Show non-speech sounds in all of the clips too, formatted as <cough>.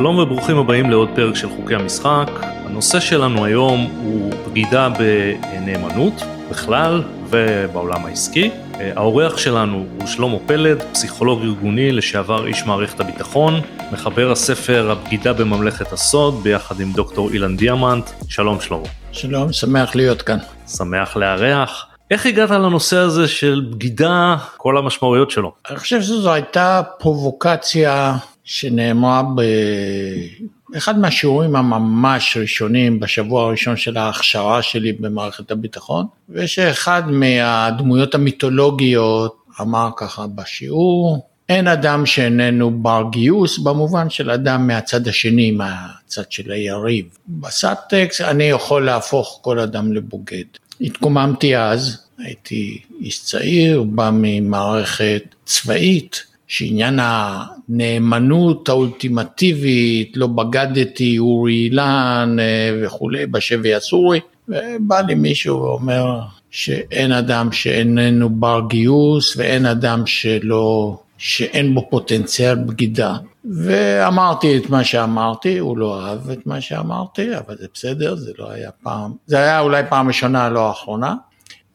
שלום וברוכים הבאים לעוד פרק של חוקי המשחק. הנושא שלנו היום הוא בגידה בנאמנות בכלל ובעולם העסקי. האורח שלנו הוא שלמה פלד, פסיכולוג ארגוני, לשעבר איש מערכת הביטחון, מחבר הספר הבגידה בממלכת הסוד ביחד עם דוקטור אילן דיאמנט. שלום שלמה. שלום, שמח להיות כאן. שמח לארח. איך הגעת לנושא הזה של בגידה, כל המשמעויות שלו? אני חושב שזו הייתה פרובוקציה שנאמרה באחד מהשיעורים הממש ראשונים בשבוע הראשון של ההכשרה שלי במערכת הביטחון, ושאחד מהדמויות המיתולוגיות אמר ככה בשיעור, אין אדם שאיננו בר גיוס במובן של אדם מהצד השני, מהצד של היריב. בסאבטקסט אני יכול להפוך כל אדם לבוגד. התקוממתי אז, הייתי איש צעיר, בא ממערכת צבאית, שעניין הנאמנות האולטימטיבית, לא בגדתי, אורי אילן אה, וכולי, בשבי הסורי, ובא לי מישהו ואומר שאין אדם שאיננו בר גיוס ואין אדם שלא, שאין בו פוטנציאל בגידה. ואמרתי את מה שאמרתי, הוא לא אהב את מה שאמרתי, אבל זה בסדר, זה לא היה פעם, זה היה אולי פעם ראשונה, לא האחרונה,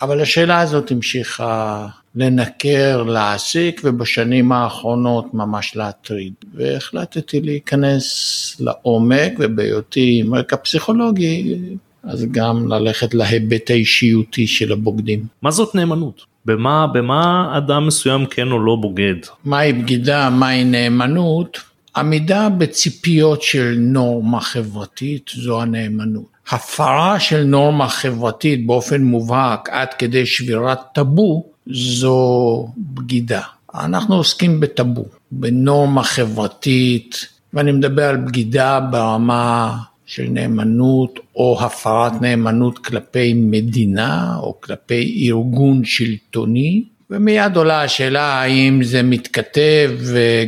אבל השאלה הזאת המשיכה לנקר, להעסיק, ובשנים האחרונות ממש להטריד. והחלטתי להיכנס לעומק, ובהיותי עם רקע פסיכולוגי, אז גם ללכת להיבט האישיותי של הבוגדים. מה זאת נאמנות? במה, במה אדם מסוים כן או לא בוגד? מהי בגידה, מהי נאמנות? עמידה בציפיות של נורמה חברתית זו הנאמנות. הפרה של נורמה חברתית באופן מובהק עד כדי שבירת טאבו זו בגידה. אנחנו עוסקים בטאבו, בנורמה חברתית, ואני מדבר על בגידה ברמה של נאמנות או הפרת נאמנות כלפי מדינה או כלפי ארגון שלטוני, ומיד עולה השאלה האם זה מתכתב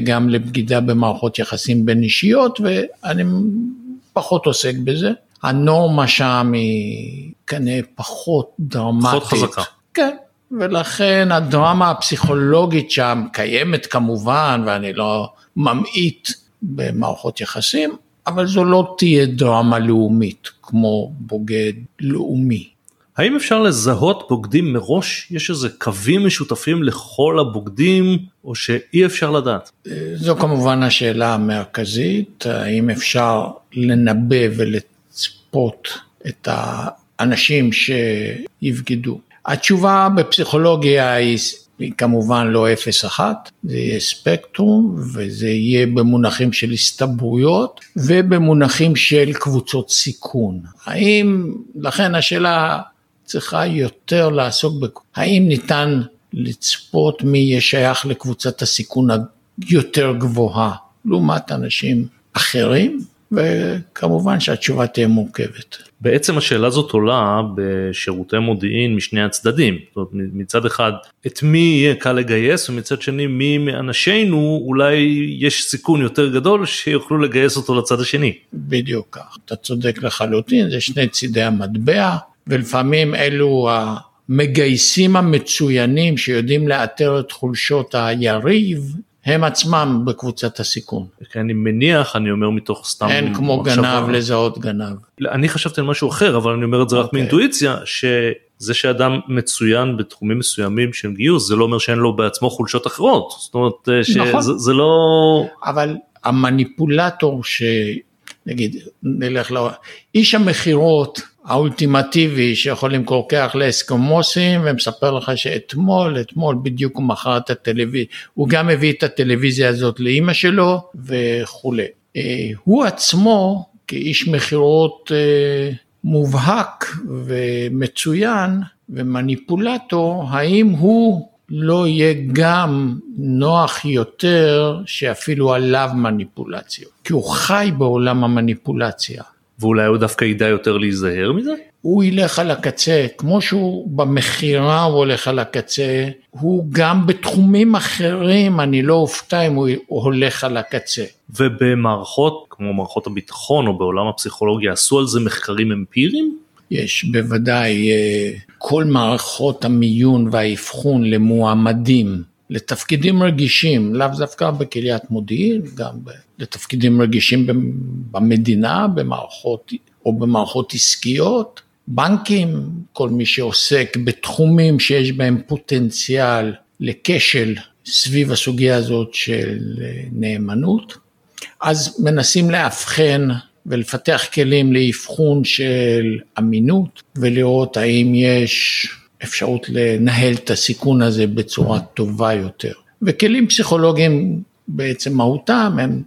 גם לבגידה במערכות יחסים בין אישיות, ואני פחות עוסק בזה. הנורמה שם היא כנראה פחות דרמטית. פחות חזקה. כן, ולכן הדרמה הפסיכולוגית שם קיימת כמובן, ואני לא ממעיט במערכות יחסים, אבל זו לא תהיה דרמה לאומית כמו בוגד לאומי. האם אפשר לזהות בוגדים מראש? יש איזה קווים משותפים לכל הבוגדים, או שאי אפשר לדעת? זו כמובן השאלה המרכזית, האם אפשר לנבא ולצפות את האנשים שיבגדו. התשובה בפסיכולוגיה היא, היא כמובן לא אפס אחת, זה יהיה ספקטרום וזה יהיה במונחים של הסתברויות ובמונחים של קבוצות סיכון. האם, לכן השאלה צריכה יותר לעסוק ב... האם ניתן לצפות מי יהיה שייך לקבוצת הסיכון היותר גבוהה לעומת אנשים אחרים? וכמובן שהתשובה תהיה מורכבת. בעצם השאלה הזאת עולה בשירותי מודיעין משני הצדדים. זאת אומרת, מצד אחד, את מי יהיה קל לגייס, ומצד שני, מי מאנשינו אולי יש סיכון יותר גדול שיוכלו לגייס אותו לצד השני. בדיוק כך, אתה צודק לחלוטין, זה שני צידי המטבע, ולפעמים אלו המגייסים המצוינים שיודעים לאתר את חולשות היריב, הם עצמם בקבוצת הסיכון. כי אני מניח, אני אומר מתוך סתם... אין כמו מחשבה. גנב לזהות גנב. אני חשבתי על משהו אחר, אבל אני אומר את זה okay. רק אוקיי. מאינטואיציה, שזה שאדם מצוין בתחומים מסוימים של גיוס, זה לא אומר שאין לו בעצמו חולשות אחרות. זאת אומרת, נכון. שזה זה לא... אבל המניפולטור ש... נגיד, נלך ל... איש המכירות האולטימטיבי שיכול למכור כרך לאסקומוסים ומספר לך שאתמול, אתמול בדיוק הוא מכר את הטלוויזיה, הוא גם הביא את הטלוויזיה הזאת לאימא שלו וכולי. אה, הוא עצמו כאיש מכירות אה, מובהק ומצוין ומניפולטור, האם הוא לא יהיה גם נוח יותר שאפילו עליו מניפולציות, כי הוא חי בעולם המניפולציה. ואולי הוא דווקא ידע יותר להיזהר מזה? הוא ילך על הקצה, כמו שהוא במכירה הוא הולך על הקצה, הוא גם בתחומים אחרים, אני לא אופתע אם הוא הולך על הקצה. ובמערכות כמו מערכות הביטחון או בעולם הפסיכולוגיה עשו על זה מחקרים אמפיריים? יש בוודאי, אה, כל מערכות המיון והאבחון למועמדים לתפקידים רגישים, לאו דווקא בקריית מודיעין, גם לתפקידים רגישים במדינה, במערכות או במערכות עסקיות, בנקים, כל מי שעוסק בתחומים שיש בהם פוטנציאל לכשל סביב הסוגיה הזאת של נאמנות, אז מנסים לאבחן ולפתח כלים לאבחון של אמינות ולראות האם יש אפשרות לנהל את הסיכון הזה בצורה טובה יותר. וכלים פסיכולוגיים בעצם מהותם הם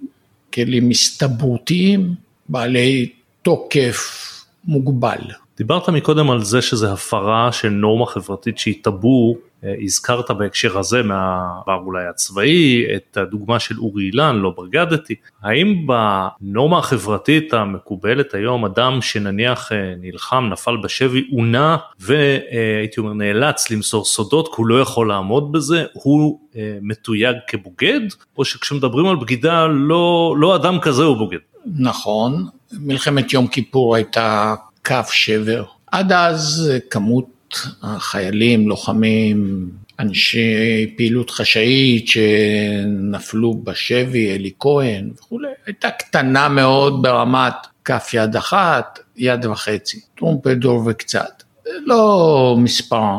כלים הסתברותיים, בעלי תוקף מוגבל. דיברת מקודם על זה שזה הפרה של נורמה חברתית שהיא טאבו, אה, הזכרת בהקשר הזה מהעבר אולי הצבאי, את הדוגמה של אורי אילן, לא בגדתי, האם בנורמה החברתית המקובלת היום אדם שנניח אה, נלחם, נפל בשבי, עונה והייתי אומר נאלץ למסור סודות כי הוא לא יכול לעמוד בזה, הוא אה, מתויג כבוגד, או שכשמדברים על בגידה לא, לא אדם כזה הוא בוגד? נכון, מלחמת יום כיפור הייתה קו שבר. עד אז כמות החיילים, לוחמים, אנשי פעילות חשאית שנפלו בשבי, אלי כהן וכולי, הייתה קטנה מאוד ברמת כף יד אחת, יד וחצי, טרומפלדור וקצת. לא מספר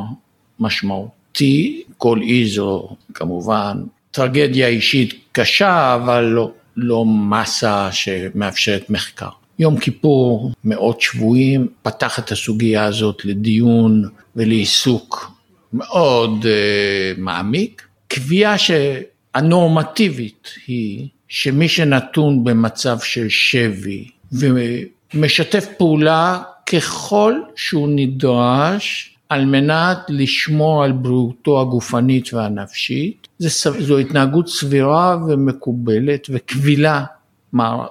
משמעותי, כל איזו כמובן טרגדיה אישית קשה, אבל לא, לא מסה שמאפשרת מחקר. יום כיפור, מאות שבויים, פתח את הסוגיה הזאת לדיון ולעיסוק מאוד uh, מעמיק. קביעה שהנורמטיבית היא שמי שנתון במצב של שבי ומשתף פעולה ככל שהוא נדרש על מנת לשמור על בריאותו הגופנית והנפשית, זו התנהגות סבירה ומקובלת וקבילה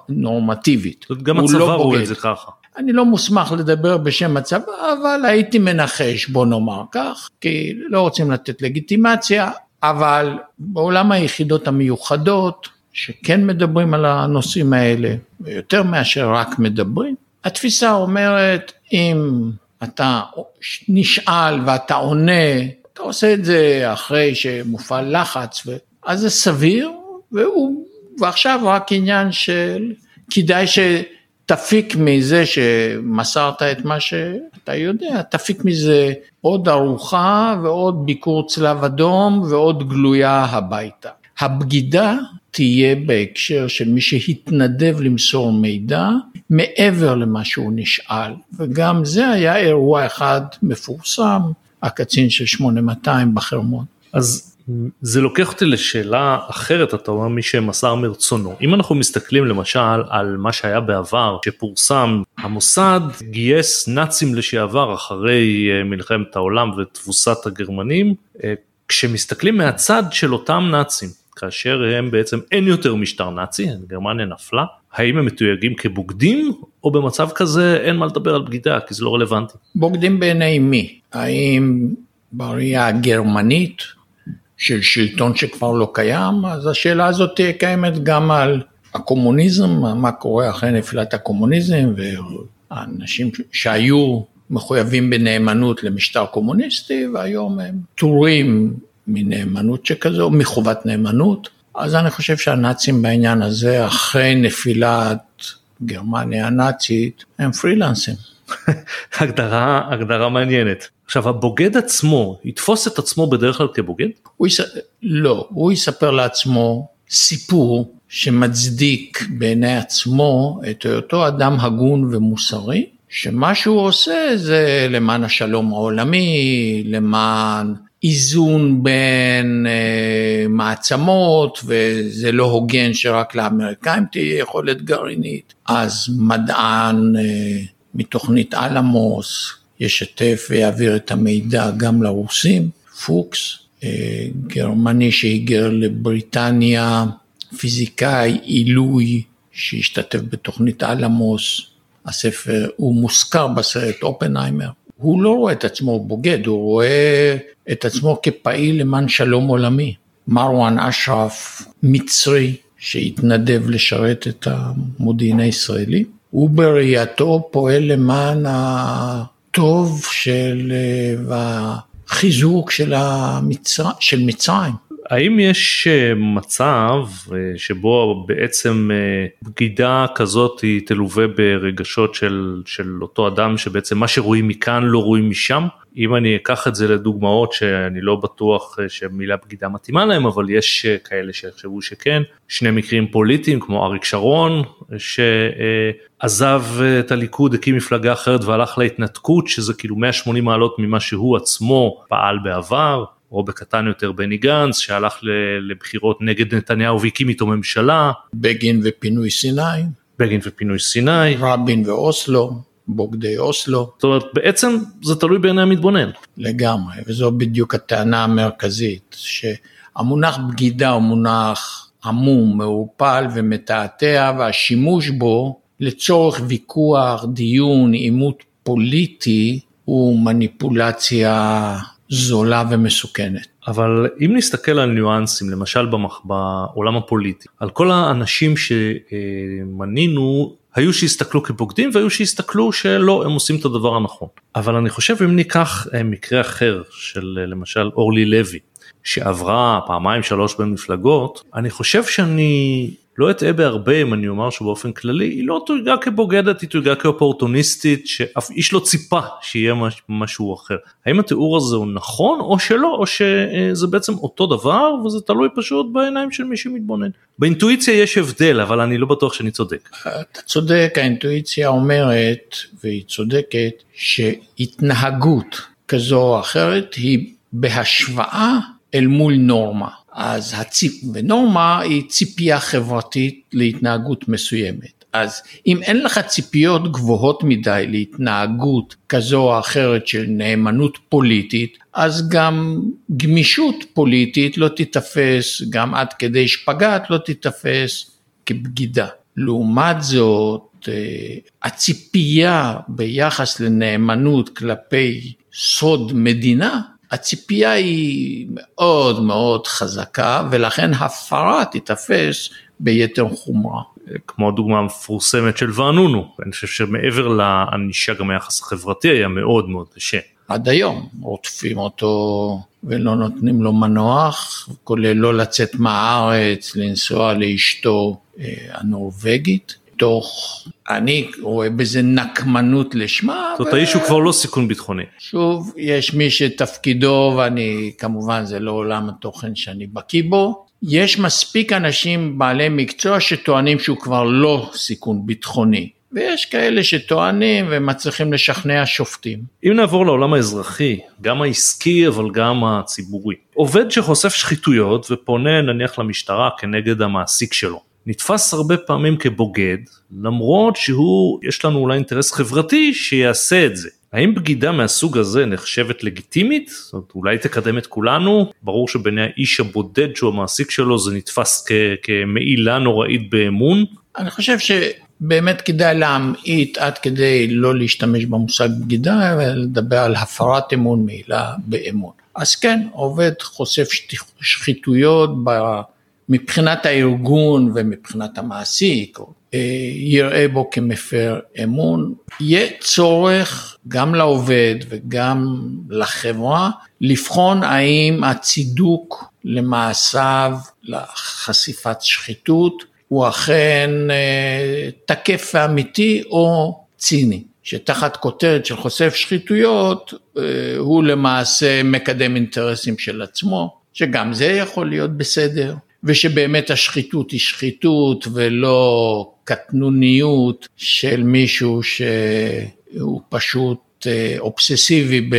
נורמטיבית. זאת גם הצבא לא רואה את זה ככה. אני לא מוסמך לדבר בשם הצבא, אבל הייתי מנחש, בוא נאמר כך, כי לא רוצים לתת לגיטימציה, אבל בעולם היחידות המיוחדות, שכן מדברים על הנושאים האלה, ויותר מאשר רק מדברים, התפיסה אומרת, אם אתה נשאל ואתה עונה, אתה עושה את זה אחרי שמופעל לחץ, אז זה סביר, והוא ועכשיו רק עניין של כדאי שתפיק מזה שמסרת את מה שאתה יודע, תפיק מזה עוד ארוחה ועוד ביקור צלב אדום ועוד גלויה הביתה. הבגידה תהיה בהקשר של מי שהתנדב למסור מידע מעבר למה שהוא נשאל, וגם זה היה אירוע אחד מפורסם, הקצין של 8200 בחרמון. אז זה לוקח אותי לשאלה אחרת, אתה אומר מי שמסר מרצונו. אם אנחנו מסתכלים למשל על מה שהיה בעבר, שפורסם, המוסד גייס נאצים לשעבר אחרי אה, מלחמת העולם ותבוסת הגרמנים, אה, כשמסתכלים מהצד של אותם נאצים, כאשר הם בעצם אין יותר משטר נאצי, גרמניה נפלה, האם הם מתויגים כבוגדים, או במצב כזה אין מה לדבר על בגידה, כי זה לא רלוונטי. בוגדים בעיני מי? האם בראייה הגרמנית של שלטון שכבר לא קיים, אז השאלה הזאת תהיה קיימת גם על הקומוניזם, מה קורה אחרי נפילת הקומוניזם, והאנשים שהיו מחויבים בנאמנות למשטר קומוניסטי, והיום הם פטורים מנאמנות שכזו, מחובת נאמנות. אז אני חושב שהנאצים בעניין הזה, אחרי נפילת גרמניה הנאצית, הם פרילנסים. <laughs> הגדרה, הגדרה מעניינת. עכשיו הבוגד עצמו יתפוס את עצמו בדרך כלל כבוגד? הוא יש... לא, הוא יספר לעצמו סיפור שמצדיק בעיני עצמו את היותו אדם הגון ומוסרי, שמה שהוא עושה זה למען השלום העולמי, למען איזון בין אה, מעצמות, וזה לא הוגן שרק לאמריקאים תהיה יכולת גרעינית. אז מדען אה, מתוכנית אלמוס, ישתף ויעביר את המידע גם לרוסים, פוקס, אה, גרמני שהיגר לבריטניה, פיזיקאי עילוי שהשתתף בתוכנית אלמוס, הספר, הוא מוזכר בסרט אופנהיימר. הוא לא רואה את עצמו בוגד, הוא רואה את עצמו כפעיל למען שלום עולמי. מרואן אשרף, מצרי, שהתנדב לשרת את המודיעין הישראלי, הוא בראייתו פועל למען הטוב של, של, המצר, של מצרים. האם יש אה, מצב אה, שבו בעצם בגידה כזאת היא תלווה ברגשות של, של אותו אדם שבעצם מה שרואים מכאן לא רואים משם? אם אני אקח את זה לדוגמאות שאני לא בטוח שמילה בגידה מתאימה להם, אבל יש כאלה שיחשבו שכן, שני מקרים פוליטיים כמו אריק שרון, שעזב את הליכוד, הקים מפלגה אחרת והלך להתנתקות, שזה כאילו 180 מעלות ממה שהוא עצמו פעל בעבר, או בקטן יותר בני גנץ שהלך לבחירות נגד נתניהו והקים איתו ממשלה. בגין ופינוי סיני. בגין ופינוי סיני. רבין ואוסלו. בוגדי אוסלו. זאת אומרת בעצם זה תלוי בעיני המתבונן. לגמרי וזו בדיוק הטענה המרכזית שהמונח בגידה הוא מונח עמום, מעורפל ומתעתע והשימוש בו לצורך ויכוח, דיון, עימות פוליטי הוא מניפולציה זולה ומסוכנת. אבל אם נסתכל על ניואנסים, למשל במח... בעולם הפוליטי, על כל האנשים שמנינו, היו שהסתכלו כבוגדים והיו שהסתכלו שלא, הם עושים את הדבר הנכון. אבל אני חושב אם ניקח אה, מקרה אחר של אה, למשל אורלי לוי, שעברה פעמיים שלוש בין מפלגות, אני חושב שאני לא אטעה בהרבה אם אני אומר שבאופן כללי היא לא תויגה כבוגדת, היא תויגה כאופורטוניסטית שאף איש לא ציפה שיהיה מש, משהו אחר. האם התיאור הזה הוא נכון או שלא, או שזה בעצם אותו דבר וזה תלוי פשוט בעיניים של מי שמתבונן. באינטואיציה יש הבדל, אבל אני לא בטוח שאני צודק. אתה צודק, האינטואיציה אומרת, והיא צודקת, שהתנהגות כזו או אחרת היא בהשוואה אל מול נורמה. אז הציפ... ונורמה היא ציפייה חברתית להתנהגות מסוימת. אז אם אין לך ציפיות גבוהות מדי להתנהגות כזו או אחרת של נאמנות פוליטית, אז גם גמישות פוליטית לא תיתפס, גם עד כדי שפגאט לא תיתפס כבגידה. לעומת זאת, אה, הציפייה ביחס לנאמנות כלפי סוד מדינה הציפייה היא מאוד מאוד חזקה ולכן הפרה תיתפס ביתר חומרה. כמו הדוגמה המפורסמת של ואנונו, אני חושב שמעבר לענישה גם היחס החברתי היה מאוד מאוד קשה. עד היום עוטפים אותו ולא נותנים לו מנוח, כולל לא לצאת מהארץ, לנסוע לאשתו אה, הנורבגית. מתוך, אני רואה בזה נקמנות לשמה. זאת האיש הוא כבר לא סיכון ביטחוני. שוב, יש מי שתפקידו, ואני, כמובן זה לא עולם התוכן שאני בקיא בו, יש מספיק אנשים בעלי מקצוע שטוענים שהוא כבר לא סיכון ביטחוני. ויש כאלה שטוענים ומצליחים לשכנע שופטים. אם נעבור לעולם האזרחי, גם העסקי אבל גם הציבורי. עובד שחושף שחיתויות ופונה נניח למשטרה כנגד המעסיק שלו. נתפס הרבה פעמים כבוגד, למרות שהוא, יש לנו אולי אינטרס חברתי שיעשה את זה. האם בגידה מהסוג הזה נחשבת לגיטימית? זאת אומרת, אולי תקדם את כולנו? ברור שבעיני האיש הבודד שהוא המעסיק שלו זה נתפס כמעילה נוראית באמון. אני חושב שבאמת כדאי להמעיט עד כדי לא להשתמש במושג בגידה, ולדבר על הפרת אמון מעילה באמון. אז כן, עובד חושף שחיתויות מבחינת הארגון ומבחינת המעסיק, אה, יראה בו כמפר אמון, יהיה צורך גם לעובד וגם לחברה לבחון האם הצידוק למעשיו, לחשיפת שחיתות, הוא אכן אה, תקף ואמיתי או ציני. שתחת כותרת של חושף שחיתויות, אה, הוא למעשה מקדם אינטרסים של עצמו, שגם זה יכול להיות בסדר. ושבאמת השחיתות היא שחיתות ולא קטנוניות של מישהו שהוא פשוט אה, אובססיבי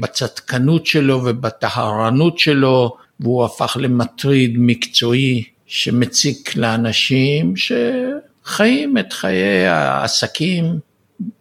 בצדקנות שלו ובטהרנות שלו והוא הפך למטריד מקצועי שמציק לאנשים שחיים את חיי העסקים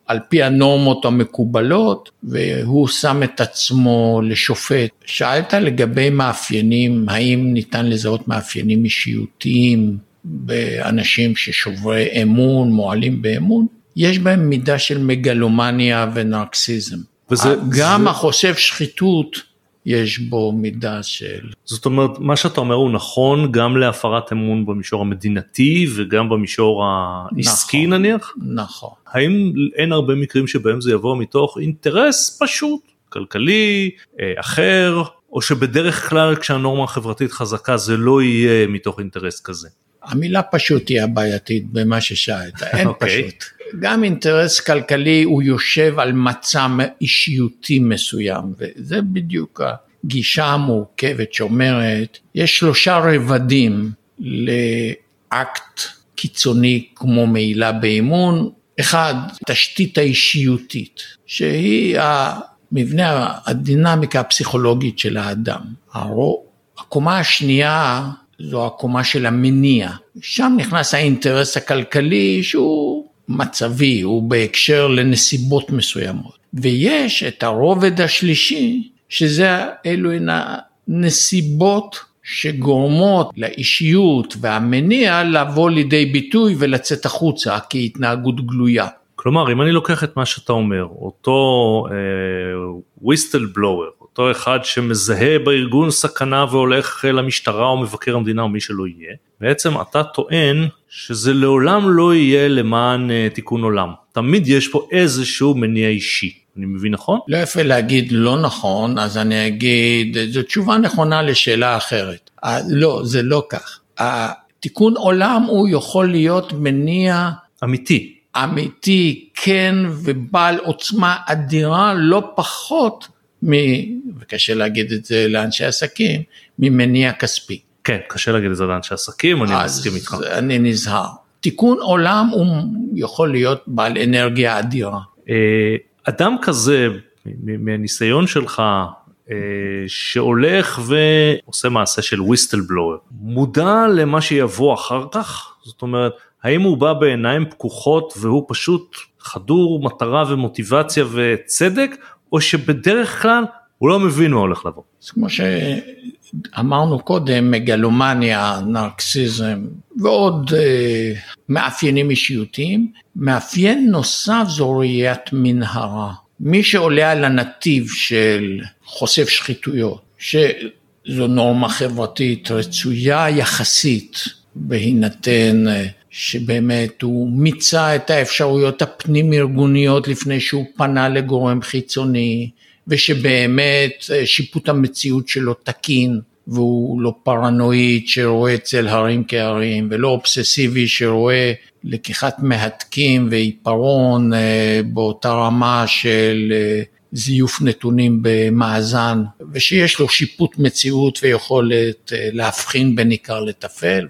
על פי הנורמות המקובלות, והוא שם את עצמו לשופט. שאלת לגבי מאפיינים, האם ניתן לזהות מאפיינים אישיותיים באנשים ששוברי אמון, מועלים באמון? יש בהם מידה של מגלומניה ונרקסיזם. וזה, גם זה... החושף שחיתות יש בו מידה של... זאת אומרת, מה שאתה אומר הוא נכון גם להפרת אמון במישור המדינתי וגם במישור העסקי נכון, נניח? נכון. האם אין הרבה מקרים שבהם זה יבוא מתוך אינטרס פשוט, כלכלי, אה, אחר, או שבדרך כלל כשהנורמה החברתית חזקה זה לא יהיה מתוך אינטרס כזה? המילה פשוט היא הבעייתית במה ששאלת, אין okay. אוקיי. פשוט. גם אינטרס כלכלי הוא יושב על מצע אישיותי מסוים, וזה בדיוק הגישה המורכבת שאומרת, יש שלושה רבדים לאקט קיצוני כמו מעילה באימון, אחד, תשתית האישיותית, שהיא המבנה, הדינמיקה הפסיכולוגית של האדם. הקומה השנייה זו הקומה של המניע. שם נכנס האינטרס הכלכלי שהוא מצבי, הוא בהקשר לנסיבות מסוימות. ויש את הרובד השלישי, שזה אלו הן הנסיבות שגורמות לאישיות והמניע לבוא לידי ביטוי ולצאת החוצה כהתנהגות גלויה. כלומר, אם אני לוקח את מה שאתה אומר, אותו וויסטל uh, בלואוור, אותו אחד שמזהה בארגון סכנה והולך למשטרה או מבקר המדינה או מי שלא יהיה, בעצם אתה טוען שזה לעולם לא יהיה למען uh, תיקון עולם. תמיד יש פה איזשהו מניע אישי. אני מבין נכון? לא יפה להגיד לא נכון, אז אני אגיד, זו תשובה נכונה לשאלה אחרת. לא, זה לא כך. התיקון עולם הוא יכול להיות מניע... אמיתי. אמיתי, כן, ובעל עוצמה אדירה, לא פחות מ... וקשה להגיד את זה לאנשי עסקים, ממניע כספי. כן, קשה להגיד את זה לאנשי עסקים, אני מסכים איתך. אני נזהר. תיקון עולם הוא יכול להיות בעל אנרגיה אדירה. אה, אדם כזה, מהניסיון שלך, אה, שהולך ועושה מעשה של וויסטל בלואר, מודע למה שיבוא אחר כך? זאת אומרת, האם הוא בא בעיניים פקוחות והוא פשוט חדור מטרה ומוטיבציה וצדק, או שבדרך כלל הוא לא מבין מה הולך לבוא? אז כמו שאמרנו קודם, מגלומניה, נרקסיזם ועוד אה, מאפיינים אישיותיים, מאפיין נוסף זו ראיית מנהרה. מי שעולה על הנתיב של חושף שחיתויות, שזו נורמה חברתית רצויה יחסית בהינתן אה, שבאמת הוא מיצה את האפשרויות הפנים ארגוניות לפני שהוא פנה לגורם חיצוני ושבאמת אה, שיפוט המציאות שלו תקין והוא לא פרנואיד שרואה צל הרים כהרים ולא אובססיבי שרואה לקיחת מהתקים ועיפרון אה, באותה רמה של אה, זיוף נתונים במאזן ושיש לו שיפוט מציאות ויכולת להבחין בין עיקר לטפל.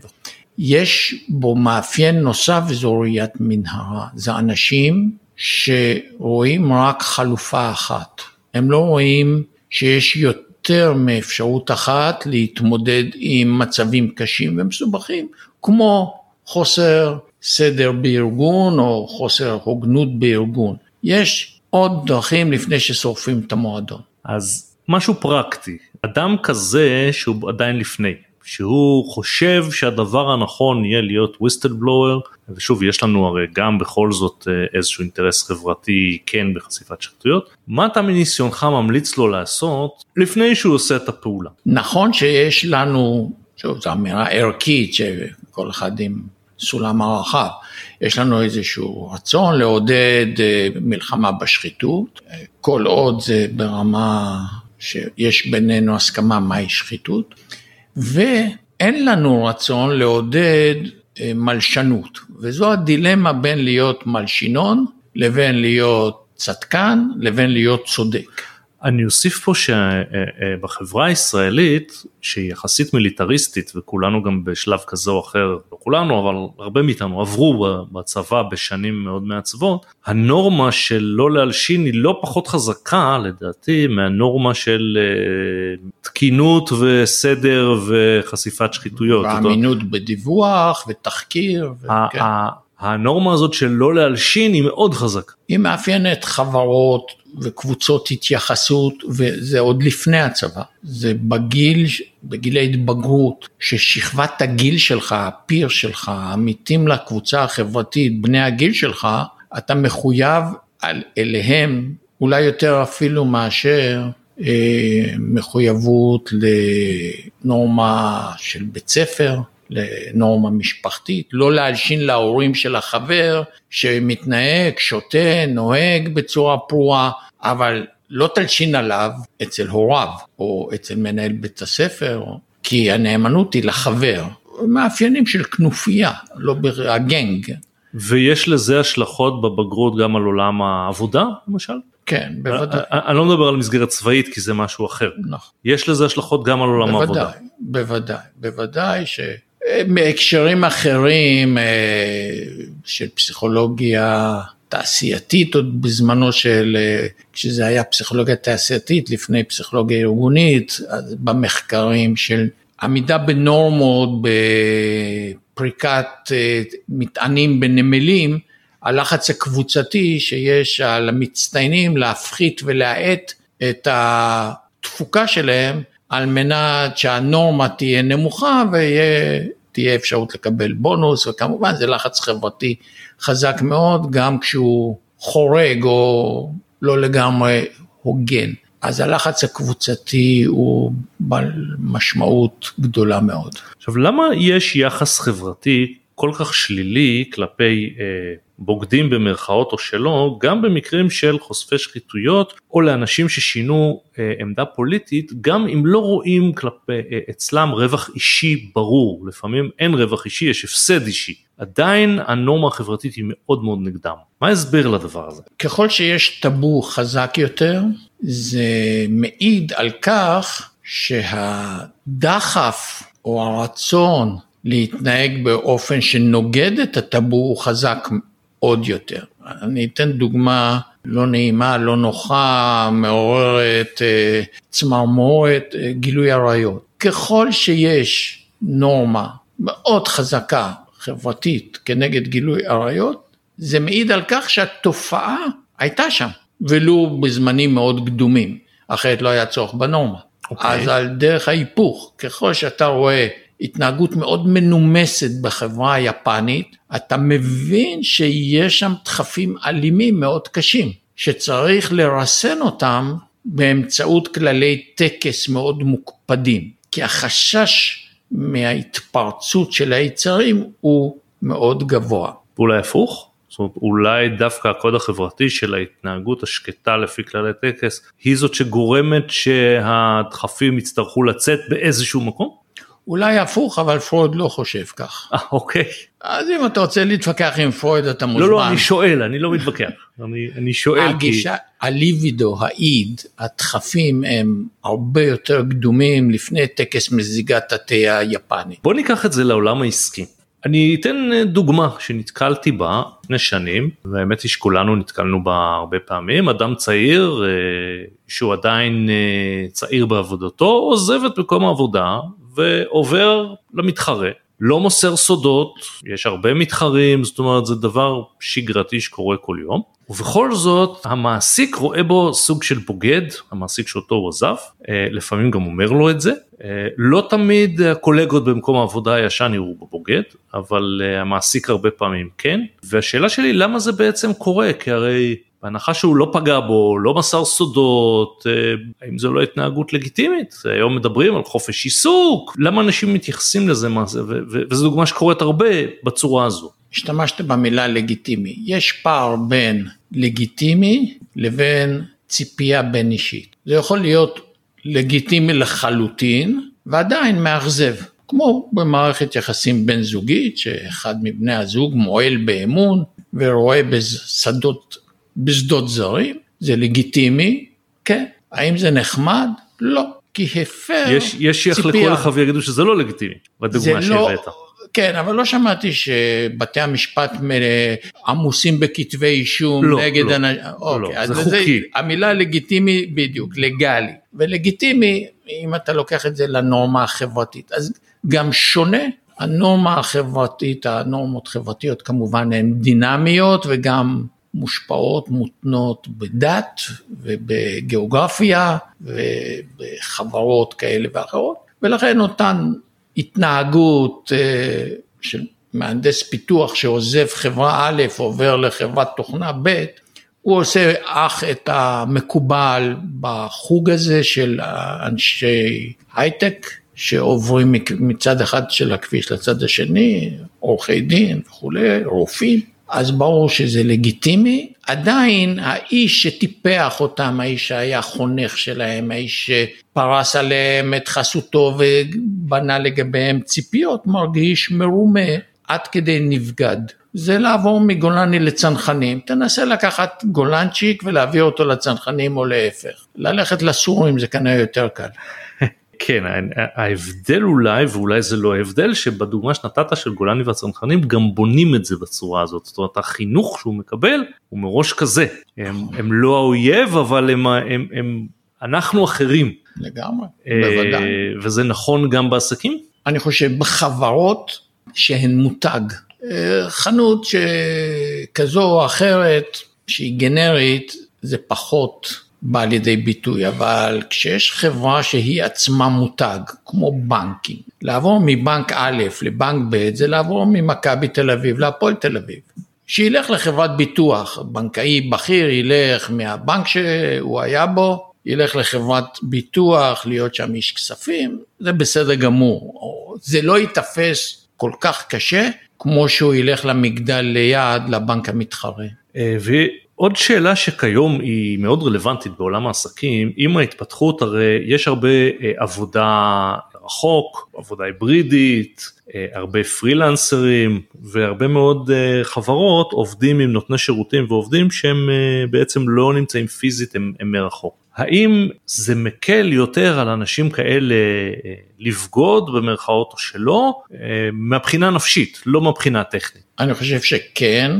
יש בו מאפיין נוסף וזו ראיית מנהרה, זה אנשים שרואים רק חלופה אחת, הם לא רואים שיש יותר מאפשרות אחת להתמודד עם מצבים קשים ומסובכים, כמו חוסר סדר בארגון או חוסר הוגנות בארגון. יש עוד דרכים לפני ששורפים את המועדון. אז משהו פרקטי, אדם כזה שהוא עדיין לפני, שהוא חושב שהדבר הנכון יהיה להיות וויסטל בלואר, ושוב יש לנו הרי גם בכל זאת אה, איזשהו אינטרס חברתי כן בחשיפת שחיתויות, מה אתה מניסיונך ממליץ לו לעשות לפני שהוא עושה את הפעולה? נכון שיש לנו, שוב זו אמירה ערכית שכל אחד עם סולם הרחב, יש לנו איזשהו רצון לעודד אה, מלחמה בשחיתות, כל עוד זה ברמה שיש בינינו הסכמה מהי שחיתות. ואין לנו רצון לעודד אה, מלשנות, וזו הדילמה בין להיות מלשינון לבין להיות צדקן לבין להיות צודק. אני אוסיף פה שבחברה הישראלית שהיא יחסית מיליטריסטית וכולנו גם בשלב כזה או אחר, לא כולנו אבל הרבה מאיתנו עברו בצבא בשנים מאוד מעצבות, הנורמה של לא להלשין היא לא פחות חזקה לדעתי מהנורמה של uh, תקינות וסדר וחשיפת שחיתויות. ואמינות בדיווח ותחקיר. וכן. הנורמה הזאת של לא להלשין היא מאוד חזקה. היא מאפיינת חברות וקבוצות התייחסות וזה עוד לפני הצבא, זה בגיל, בגיל ההתבגרות, ששכבת הגיל שלך, הפיר שלך, עמיתים לקבוצה החברתית, בני הגיל שלך, אתה מחויב על, אליהם אולי יותר אפילו מאשר אה, מחויבות לנורמה של בית ספר, לנורמה משפחתית, לא להלשין להורים של החבר שמתנהג, שותה, נוהג בצורה פרועה, אבל לא תלשין עליו אצל הוריו או אצל מנהל בית הספר, כי הנאמנות היא לחבר. מאפיינים של כנופיה, לא הגנג. ויש לזה השלכות בבגרות גם על עולם העבודה למשל? כן, בוודאי. אני לא מדבר על מסגרת צבאית כי זה משהו אחר. נכון. יש לזה השלכות גם על עולם העבודה. בוודאי, בוודאי, בוודאי ש... בהקשרים אחרים אה, של פסיכולוגיה תעשייתית עוד בזמנו של, אה, כשזה היה פסיכולוגיה תעשייתית לפני פסיכולוגיה ארגונית, במחקרים של עמידה בנורמות, בפריקת אה, מטענים בנמלים, הלחץ הקבוצתי שיש על המצטיינים להפחית ולהאט את התפוקה שלהם על מנת שהנורמה תהיה נמוכה ותהיה אפשרות לקבל בונוס וכמובן זה לחץ חברתי חזק מאוד גם כשהוא חורג או לא לגמרי הוגן. אז הלחץ הקבוצתי הוא בעל משמעות גדולה מאוד. עכשיו למה יש יחס חברתי כל כך שלילי כלפי אה, בוגדים במרכאות או שלא, גם במקרים של חושפי שחיתויות או לאנשים ששינו אה, עמדה פוליטית, גם אם לא רואים כלפי אה, אצלם רווח אישי ברור, לפעמים אין רווח אישי, יש הפסד אישי. עדיין הנורמה החברתית היא מאוד מאוד נגדם. מה ההסבר לדבר הזה? ככל שיש טאבו חזק יותר, זה מעיד על כך שהדחף או הרצון להתנהג באופן שנוגד את הטאבו הוא חזק עוד יותר. אני אתן דוגמה לא נעימה, לא נוחה, מעוררת אה, צמרמורת, אה, גילוי עריות. ככל שיש נורמה מאוד חזקה חברתית כנגד גילוי עריות, זה מעיד על כך שהתופעה הייתה שם, ולו בזמנים מאוד קדומים, אחרת לא היה צורך בנורמה. Okay. אוקיי. אז על דרך ההיפוך, ככל שאתה רואה התנהגות מאוד מנומסת בחברה היפנית, אתה מבין שיש שם דחפים אלימים מאוד קשים, שצריך לרסן אותם באמצעות כללי טקס מאוד מוקפדים, כי החשש מההתפרצות של היצרים הוא מאוד גבוה. אולי הפוך? זאת אומרת אולי דווקא הקוד החברתי של ההתנהגות השקטה לפי כללי טקס היא זאת שגורמת שהדחפים יצטרכו לצאת באיזשהו מקום? אולי הפוך, אבל פרויד לא חושב כך. אה, אוקיי. אז אם אתה רוצה להתווכח עם פרויד, אתה מוזמן. לא, לא, אני שואל, אני לא מתווכח. <laughs> אני, אני שואל הגישה, כי... הגישה, הליבידו, האיד, הדחפים הם הרבה יותר קדומים לפני טקס מזיגת התה היפני. בוא ניקח את זה לעולם העסקי. אני אתן דוגמה שנתקלתי בה לפני שנים, והאמת היא שכולנו נתקלנו בה הרבה פעמים, אדם צעיר אה, שהוא עדיין אה, צעיר בעבודתו, עוזב את מקום העבודה ועובר למתחרה. לא מוסר סודות, יש הרבה מתחרים, זאת אומרת זה דבר שגרתי שקורה כל יום. ובכל זאת המעסיק רואה בו סוג של בוגד, המעסיק שאותו הוא עזב, אה, לפעמים גם אומר לו את זה. אה, לא תמיד הקולגות במקום העבודה הישן יראו בו בוגד, אבל אה, המעסיק הרבה פעמים כן. והשאלה שלי למה זה בעצם קורה, כי הרי בהנחה שהוא לא פגע בו, לא מסר סודות, האם זו לא התנהגות לגיטימית? היום מדברים על חופש עיסוק, למה אנשים מתייחסים לזה וזו דוגמה שקורית הרבה בצורה הזו. השתמשת במילה לגיטימי, יש פער בין לגיטימי לבין ציפייה בין אישית. זה יכול להיות לגיטימי לחלוטין ועדיין מאכזב. כמו במערכת יחסים בין זוגית, שאחד מבני הזוג מועל באמון ורואה בשדות בשדות זרים, זה לגיטימי, כן. האם זה נחמד? לא. כי הפר ציפייה. יש, יש שיחלקו לך ויגידו שזה לא לגיטימי, בדוגמה שהבאת. לא, כן, אבל לא שמעתי שבתי המשפט עמוסים בכתבי אישום לא, נגד לא, אנשים. אוקיי, לא, זה חוקי. זה, המילה לגיטימי, בדיוק, לגלי. ולגיטימי, אם אתה לוקח את זה לנורמה החברתית, אז גם שונה. הנורמה החברתית, הנורמות החברתיות כמובן הן דינמיות וגם מושפעות, מותנות בדת ובגיאוגרפיה ובחברות כאלה ואחרות, ולכן אותן התנהגות אה, של מהנדס פיתוח שעוזב חברה א' עובר לחברת תוכנה ב', הוא עושה אך את המקובל בחוג הזה של אנשי הייטק שעוברים מצד אחד של הכביש לצד השני, עורכי דין וכולי, רופאים. אז ברור שזה לגיטימי. עדיין האיש שטיפח אותם, האיש שהיה חונך שלהם, האיש שפרס עליהם את חסותו ובנה לגביהם ציפיות, מרגיש מרומה עד כדי נבגד. זה לעבור מגולני לצנחנים, תנסה לקחת גולנצ'יק ולהעביר אותו לצנחנים או להפך. ללכת לסורים זה כנראה יותר קל. <laughs> כן, ההבדל אולי, ואולי זה לא ההבדל, שבדוגמה שנתת של גולני והצנחנים גם בונים את זה בצורה הזאת. זאת אומרת, החינוך שהוא מקבל הוא מראש כזה. הם, הם לא האויב, אבל הם, הם, הם, אנחנו אחרים. לגמרי, בוודאי. וזה נכון גם בעסקים? אני חושב בחברות שהן מותג. חנות שכזו או אחרת, שהיא גנרית, זה פחות בא לידי ביטוי, אבל כשיש חברה שהיא עצמה מותג, כמו בנקים, לעבור מבנק א' לבנק ב' זה לעבור ממכבי תל אביב להפועל תל אביב. שילך לחברת ביטוח, בנקאי בכיר ילך מהבנק שהוא היה בו, ילך לחברת ביטוח, להיות שם איש כספים, זה בסדר גמור. זה לא ייתפס כל כך קשה, כמו שהוא ילך למגדל ליד, לבנק המתחרה. עוד שאלה שכיום היא מאוד רלוונטית בעולם העסקים, עם ההתפתחות הרי יש הרבה אה, עבודה רחוק, עבודה היברידית, אה, הרבה פרילנסרים והרבה מאוד אה, חברות עובדים עם נותני שירותים ועובדים שהם בעצם לא נמצאים פיזית, הם, הם מרחוק. האם זה מקל יותר על אנשים כאלה לבגוד במרכאות או שלא, מהבחינה נפשית, לא מהבחינה הטכנית? אני חושב שכן,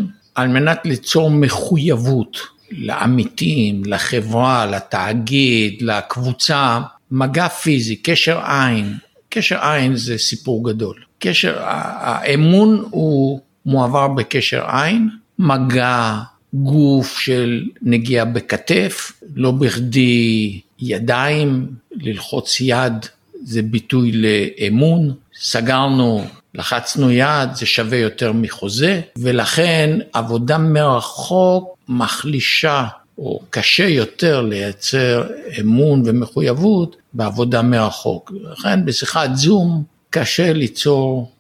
על מנת ליצור מחויבות לעמיתים, לחברה, לתאגיד, לקבוצה, מגע פיזי, קשר עין, קשר עין זה סיפור גדול. קשר, האמון הוא מועבר בקשר עין, מגע גוף של נגיעה בכתף, לא בכדי ידיים, ללחוץ יד זה ביטוי לאמון, סגרנו לחצנו יד, זה שווה יותר מחוזה, ולכן עבודה מרחוק מחלישה או קשה יותר לייצר אמון ומחויבות בעבודה מרחוק. לכן בשיחת זום קשה ליצור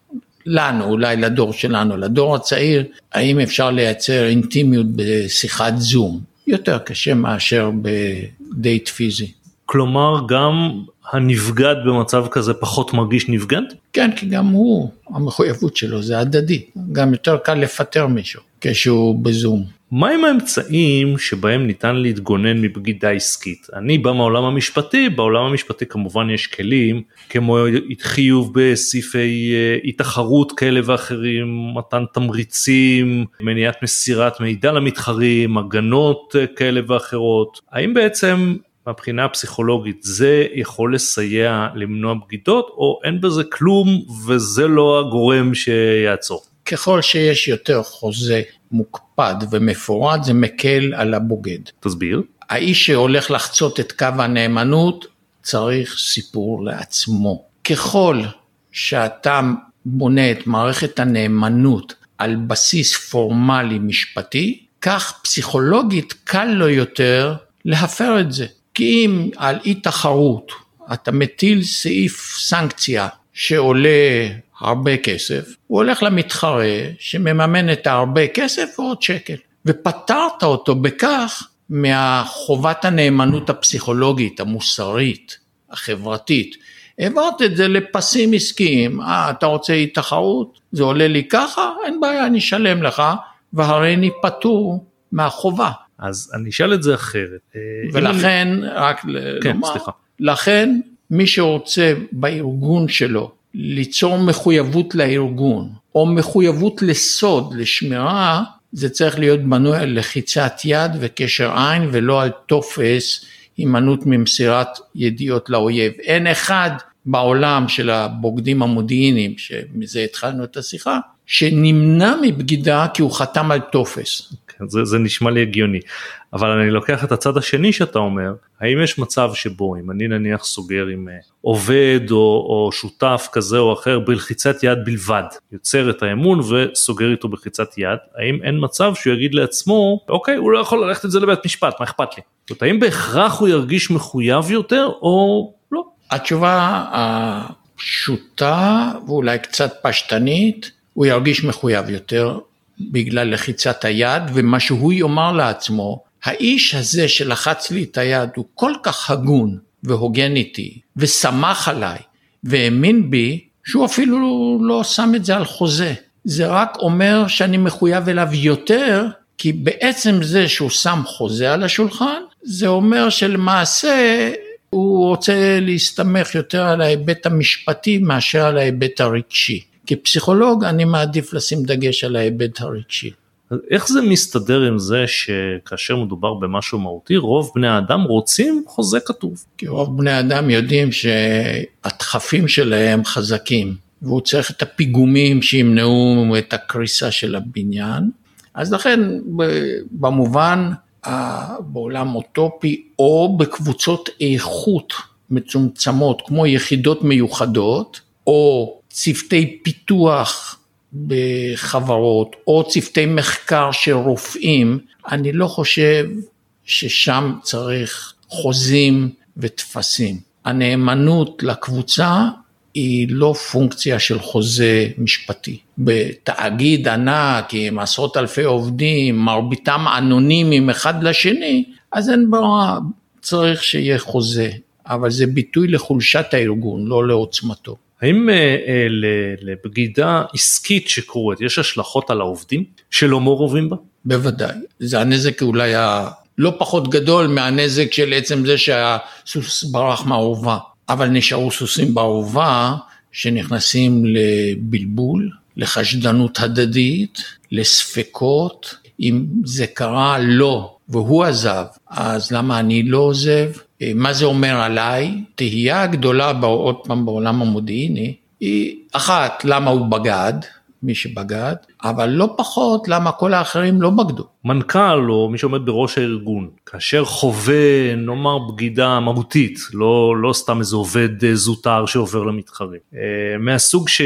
לנו, אולי לדור שלנו, לדור הצעיר, האם אפשר לייצר אינטימיות בשיחת זום? יותר קשה מאשר בדייט פיזי. כלומר גם הנבגד במצב כזה פחות מרגיש נבגד? כן, כי גם הוא, המחויבות שלו זה הדדי. גם יותר קל לפטר מישהו כשהוא בזום. מהם האמצעים שבהם ניתן להתגונן מבגידה עסקית? אני בא מהעולם המשפטי, בעולם המשפטי כמובן יש כלים כמו חיוב בסעיפי אה, אי תחרות כאלה ואחרים, מתן תמריצים, מניעת מסירת מידע למתחרים, הגנות אה, כאלה ואחרות. האם בעצם מהבחינה הפסיכולוגית זה יכול לסייע למנוע בגידות או אין בזה כלום וזה לא הגורם שיעצור? ככל שיש יותר חוזה מוקפד ומפורט זה מקל על הבוגד. תסביר. האיש שהולך לחצות את קו הנאמנות צריך סיפור לעצמו. ככל שאתה בונה את מערכת הנאמנות על בסיס פורמלי משפטי, כך פסיכולוגית קל לו יותר להפר את זה. כי אם על אי תחרות אתה מטיל סעיף סנקציה שעולה הרבה כסף, הוא הולך למתחרה שמממן את ההרבה כסף ועוד שקל. ופטרת אותו בכך מהחובת הנאמנות הפסיכולוגית, המוסרית, החברתית. העברת את זה לפסים עסקיים, אה, אתה רוצה אי תחרות? זה עולה לי ככה? אין בעיה, אני אשלם לך, והריני פטור מהחובה. אז אני אשאל את זה אחרת. אה, ולכן, רק כן, לומר, סליחה. לכן מי שרוצה בארגון שלו ליצור מחויבות לארגון, או מחויבות לסוד, לשמירה, זה צריך להיות בנוי על לחיצת יד וקשר עין ולא על טופס הימנעות ממסירת ידיעות לאויב. אין אחד בעולם של הבוגדים המודיעיניים, שמזה התחלנו את השיחה, שנמנע מבגידה כי הוא חתם על טופס. זה, זה נשמע לי הגיוני. אבל אני לוקח את הצד השני שאתה אומר, האם יש מצב שבו אם אני נניח סוגר עם אה, עובד או, או שותף כזה או אחר בלחיצת יד בלבד, יוצר את האמון וסוגר איתו בלחיצת יד, האם אין מצב שהוא יגיד לעצמו, אוקיי, הוא לא יכול ללכת את זה לבית משפט, מה אכפת לי? זאת אומרת, האם בהכרח הוא ירגיש מחויב יותר או לא? התשובה הפשוטה ואולי קצת פשטנית, הוא ירגיש מחויב יותר בגלל לחיצת היד, ומה שהוא יאמר לעצמו, האיש הזה שלחץ לי את היד הוא כל כך הגון והוגן איתי, וסמך עליי, והאמין בי, שהוא אפילו לא שם את זה על חוזה. זה רק אומר שאני מחויב אליו יותר, כי בעצם זה שהוא שם חוזה על השולחן, זה אומר שלמעשה הוא רוצה להסתמך יותר על ההיבט המשפטי מאשר על ההיבט הרגשי. כפסיכולוג אני מעדיף לשים דגש על ההיבט הרגשי. איך זה מסתדר עם זה שכאשר מדובר במשהו מהותי רוב בני האדם רוצים חוזה כתוב? כי רוב בני האדם יודעים שהדחפים שלהם חזקים והוא צריך את הפיגומים שימנעו את הקריסה של הבניין אז לכן במובן בעולם אוטופי או בקבוצות איכות מצומצמות כמו יחידות מיוחדות או צוותי פיתוח בחברות או צוותי מחקר של רופאים, אני לא חושב ששם צריך חוזים וטפסים. הנאמנות לקבוצה היא לא פונקציה של חוזה משפטי. בתאגיד ענק עם עשרות אלפי עובדים, מרביתם אנונימיים אחד לשני, אז אין ברירה, צריך שיהיה חוזה, אבל זה ביטוי לחולשת הארגון, לא לעוצמתו. האם אה, אה, לבגידה עסקית שקורית יש השלכות על העובדים שלא מעורבים בה? בוודאי, זה הנזק אולי הלא פחות גדול מהנזק של עצם זה שהסוס ברח מהאורווה, אבל נשארו סוסים באורווה שנכנסים לבלבול, לחשדנות הדדית, לספקות, אם זה קרה לו והוא עזב, אז למה אני לא עוזב? אה, מה זה אומר עליי? תהייה הגדולה, עוד פעם בעולם המודיעיני, היא אחת, למה הוא בגד, מי שבגד, אבל לא פחות למה כל האחרים לא בגדו. מנכ"ל או מי שעומד בראש הארגון, כאשר חווה נאמר בגידה מהותית, לא, לא סתם איזה עובד אה, זוטר שעובר למתחרים, אה, מהסוג ש...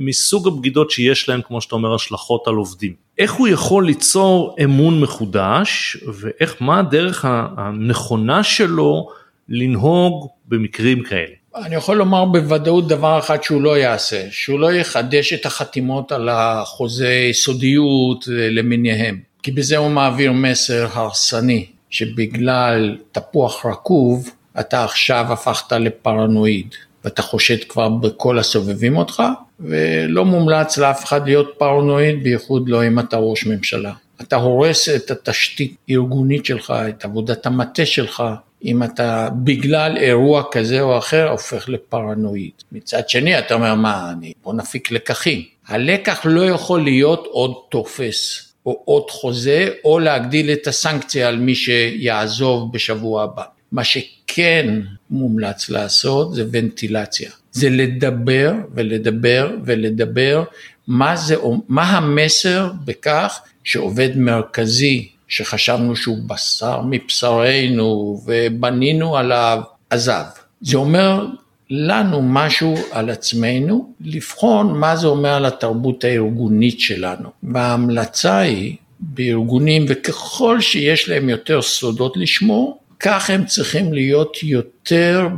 מסוג הבגידות שיש להם כמו שאתה אומר השלכות על עובדים. איך הוא יכול ליצור אמון מחודש ואיך מה הדרך הנכונה שלו לנהוג במקרים כאלה. אני יכול לומר בוודאות דבר אחד שהוא לא יעשה, שהוא לא יחדש את החתימות על החוזה סודיות למיניהם, כי בזה הוא מעביר מסר הרסני, שבגלל תפוח רקוב אתה עכשיו הפכת לפרנואיד, ואתה חושד כבר בכל הסובבים אותך, ולא מומלץ לאף אחד להיות פרנואיד, בייחוד לא אם אתה ראש ממשלה. אתה הורס את התשתית הארגונית שלך, את עבודת המטה שלך, אם אתה בגלל אירוע כזה או אחר הופך לפרנואיד. מצד שני אתה אומר מה, אני, בוא נפיק לקחים. הלקח לא יכול להיות עוד טופס או עוד חוזה או להגדיל את הסנקציה על מי שיעזוב בשבוע הבא. מה שכן מומלץ לעשות זה ונטילציה. זה לדבר ולדבר ולדבר מה, זה, מה המסר בכך שעובד מרכזי שחשבנו שהוא בשר מבשרנו ובנינו עליו, עזב. זה אומר לנו משהו על עצמנו, לבחון מה זה אומר על התרבות הארגונית שלנו. וההמלצה היא בארגונים, וככל שיש להם יותר סודות לשמור, כך הם צריכים להיות יותר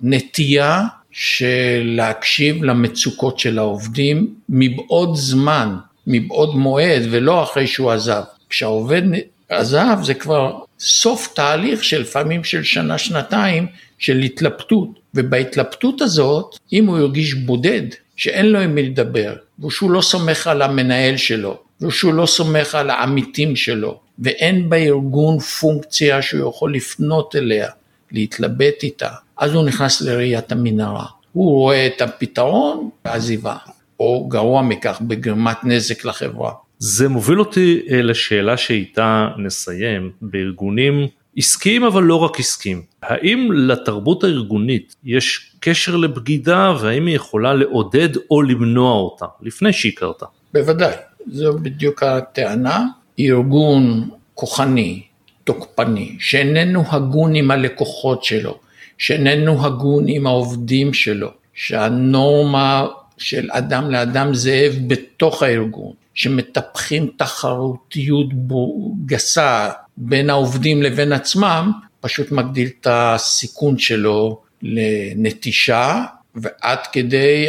בנטייה של להקשיב למצוקות של העובדים מבעוד זמן, מבעוד מועד, ולא אחרי שהוא עזב. כשהעובד עזב זה כבר סוף תהליך של לפעמים של שנה שנתיים של התלבטות. ובהתלבטות הזאת אם הוא ירגיש בודד שאין לו עם מי לדבר ושהוא לא סומך על המנהל שלו ושהוא לא סומך על העמיתים שלו ואין בארגון פונקציה שהוא יכול לפנות אליה להתלבט איתה אז הוא נכנס לראיית המנהרה. הוא רואה את הפתרון בעזיבה או גרוע מכך בגרמת נזק לחברה זה מוביל אותי אה, לשאלה שאיתה נסיים בארגונים עסקיים אבל לא רק עסקיים. האם לתרבות הארגונית יש קשר לבגידה והאם היא יכולה לעודד או למנוע אותה לפני שהיא קרתה? בוודאי, זו בדיוק הטענה. ארגון כוחני, תוקפני, שאיננו הגון עם הלקוחות שלו, שאיננו הגון עם העובדים שלו, שהנורמה של אדם לאדם זאב בתוך הארגון, שמטפחים תחרותיות גסה בין העובדים לבין עצמם, פשוט מגדיל את הסיכון שלו לנטישה ועד כדי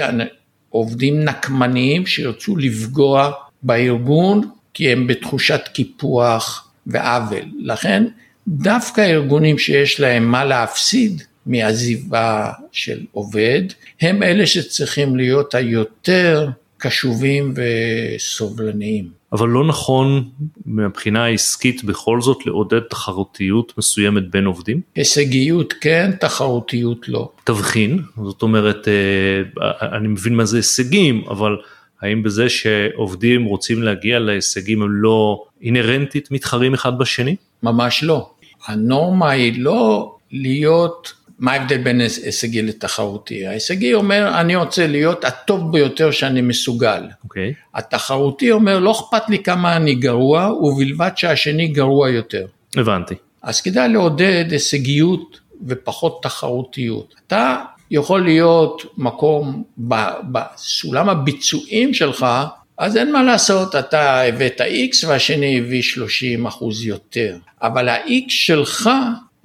עובדים נקמניים שירצו לפגוע בארגון כי הם בתחושת קיפוח ועוול. לכן דווקא ארגונים שיש להם מה להפסיד מעזיבה של עובד, הם אלה שצריכים להיות היותר קשובים וסובלניים. אבל לא נכון מבחינה העסקית בכל זאת לעודד תחרותיות מסוימת בין עובדים? הישגיות כן, תחרותיות לא. תבחין, זאת אומרת, אה, אני מבין מה זה הישגים, אבל האם בזה שעובדים רוצים להגיע להישגים הם לא אינהרנטית מתחרים אחד בשני? ממש לא. הנורמה היא לא להיות מה ההבדל בין הישגי לתחרותי? ההישגי אומר, אני רוצה להיות הטוב ביותר שאני מסוגל. Okay. אוקיי. התחרותי אומר, לא אכפת לי כמה אני גרוע, ובלבד שהשני גרוע יותר. הבנתי. אז כדאי לעודד הישגיות ופחות תחרותיות. אתה יכול להיות מקום בסולם הביצועים שלך, אז אין מה לעשות, אתה הבאת X והשני הביא 30 אחוז יותר. אבל ה-X שלך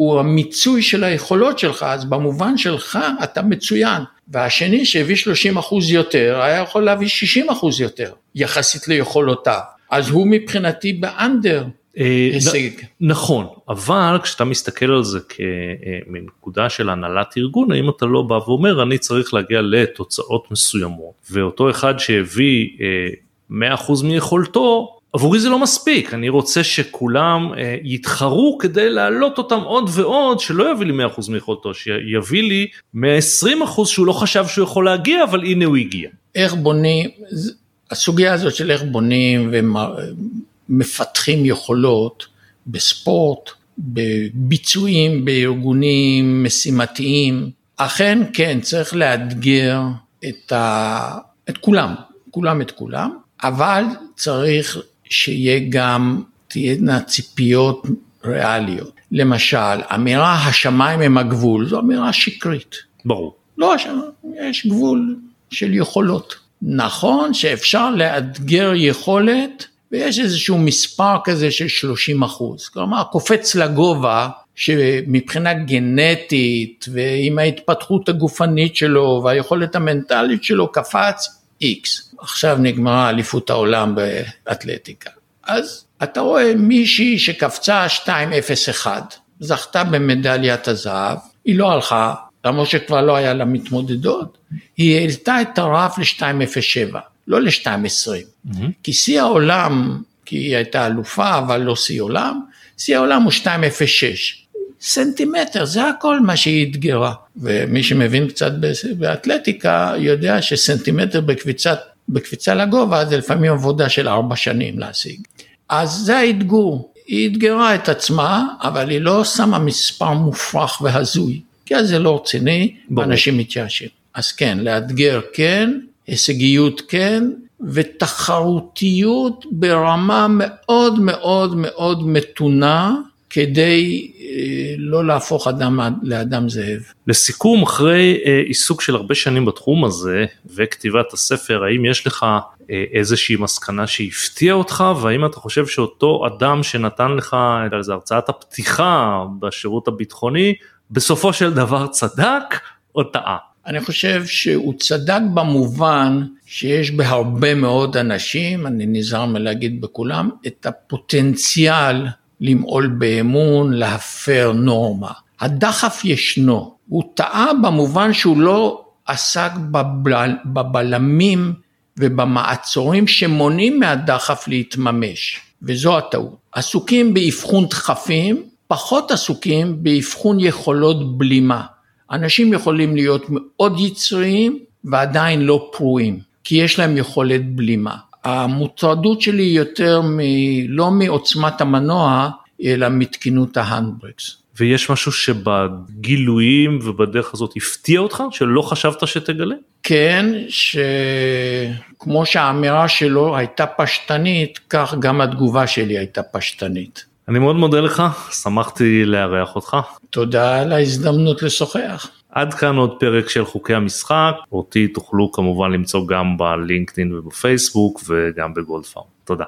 הוא המיצוי של היכולות שלך, אז במובן שלך אתה מצוין. והשני שהביא 30 אחוז יותר, היה יכול להביא 60 אחוז יותר, יחסית ליכולותיו. אז הוא מבחינתי באנדר. אה, הישג. נכון, אבל כשאתה מסתכל על זה כמנקודה של הנהלת ארגון, האם אתה לא בא ואומר אני צריך להגיע לתוצאות מסוימות, ואותו אחד שהביא 100% אה, מיכולתו, עבורי זה לא מספיק, אני רוצה שכולם אה, יתחרו כדי להעלות אותם עוד ועוד, שלא יביא לי 100% מיכולתו, שיביא לי 120% שהוא לא חשב שהוא יכול להגיע, אבל הנה הוא הגיע. איך בונים, הסוגיה הזאת של איך בונים ומפתחים יכולות בספורט, בביצועים, בארגונים משימתיים, אכן כן, צריך לאתגר את, ה... את כולם, כולם את כולם, אבל צריך שיהיה גם, תהיינה ציפיות ריאליות. למשל, אמירה השמיים הם הגבול, זו אמירה שקרית. ברור. לא יש גבול של יכולות. נכון שאפשר לאתגר יכולת ויש איזשהו מספר כזה של 30 אחוז. כלומר, קופץ לגובה שמבחינה גנטית ועם ההתפתחות הגופנית שלו והיכולת המנטלית שלו קפץ X. עכשיו נגמרה אליפות העולם באתלטיקה. אז אתה רואה מישהי שקפצה 2.01, זכתה במדליית הזהב, היא לא הלכה, למרות שכבר לא היה לה מתמודדות, היא העלתה את הרף ל-2.07, לא ל-2.20. Mm-hmm. כי שיא העולם, כי היא הייתה אלופה, אבל לא שיא עולם, שיא העולם הוא 2.06. סנטימטר, זה הכל מה שהיא אתגרה. ומי שמבין קצת באתלטיקה יודע שסנטימטר בקביצת בקפיצה לגובה זה לפעמים עבודה של ארבע שנים להשיג. אז זה האתגור, היא אתגרה את עצמה, אבל היא לא שמה מספר מופרך והזוי, כי אז זה לא רציני, ואנשים מתייאשים. אז כן, לאתגר כן, הישגיות כן, ותחרותיות ברמה מאוד מאוד מאוד מתונה, כדי אה, לא להפוך אדם לאדם זאב. לסיכום, אחרי אה, עיסוק של הרבה שנים בתחום הזה וכתיבת הספר, האם יש לך אה, איזושהי מסקנה שהפתיעה אותך והאם אתה חושב שאותו אדם שנתן לך את הרצאת הפתיחה בשירות הביטחוני, בסופו של דבר צדק או טעה? אני חושב שהוא צדק במובן שיש בהרבה מאוד אנשים, אני נזהר מלהגיד בכולם, את הפוטנציאל למעול באמון, להפר נורמה. הדחף ישנו, הוא טעה במובן שהוא לא עסק בבל, בבלמים ובמעצורים שמונעים מהדחף להתממש, וזו הטעות. עסוקים באבחון דחפים, פחות עסוקים באבחון יכולות בלימה. אנשים יכולים להיות מאוד יצריים ועדיין לא פרועים, כי יש להם יכולת בלימה. המוטרדות שלי היא יותר מ... לא מעוצמת המנוע, אלא מתקינות ההנדברקס. ויש משהו שבגילויים ובדרך הזאת הפתיע אותך, שלא חשבת שתגלה? כן, שכמו שהאמירה שלו הייתה פשטנית, כך גם התגובה שלי הייתה פשטנית. אני מאוד מודה לך, שמחתי לארח אותך. תודה על ההזדמנות לשוחח. עד כאן עוד פרק של חוקי המשחק, אותי תוכלו כמובן למצוא גם בלינקדאין ובפייסבוק וגם בגולדפארם. תודה.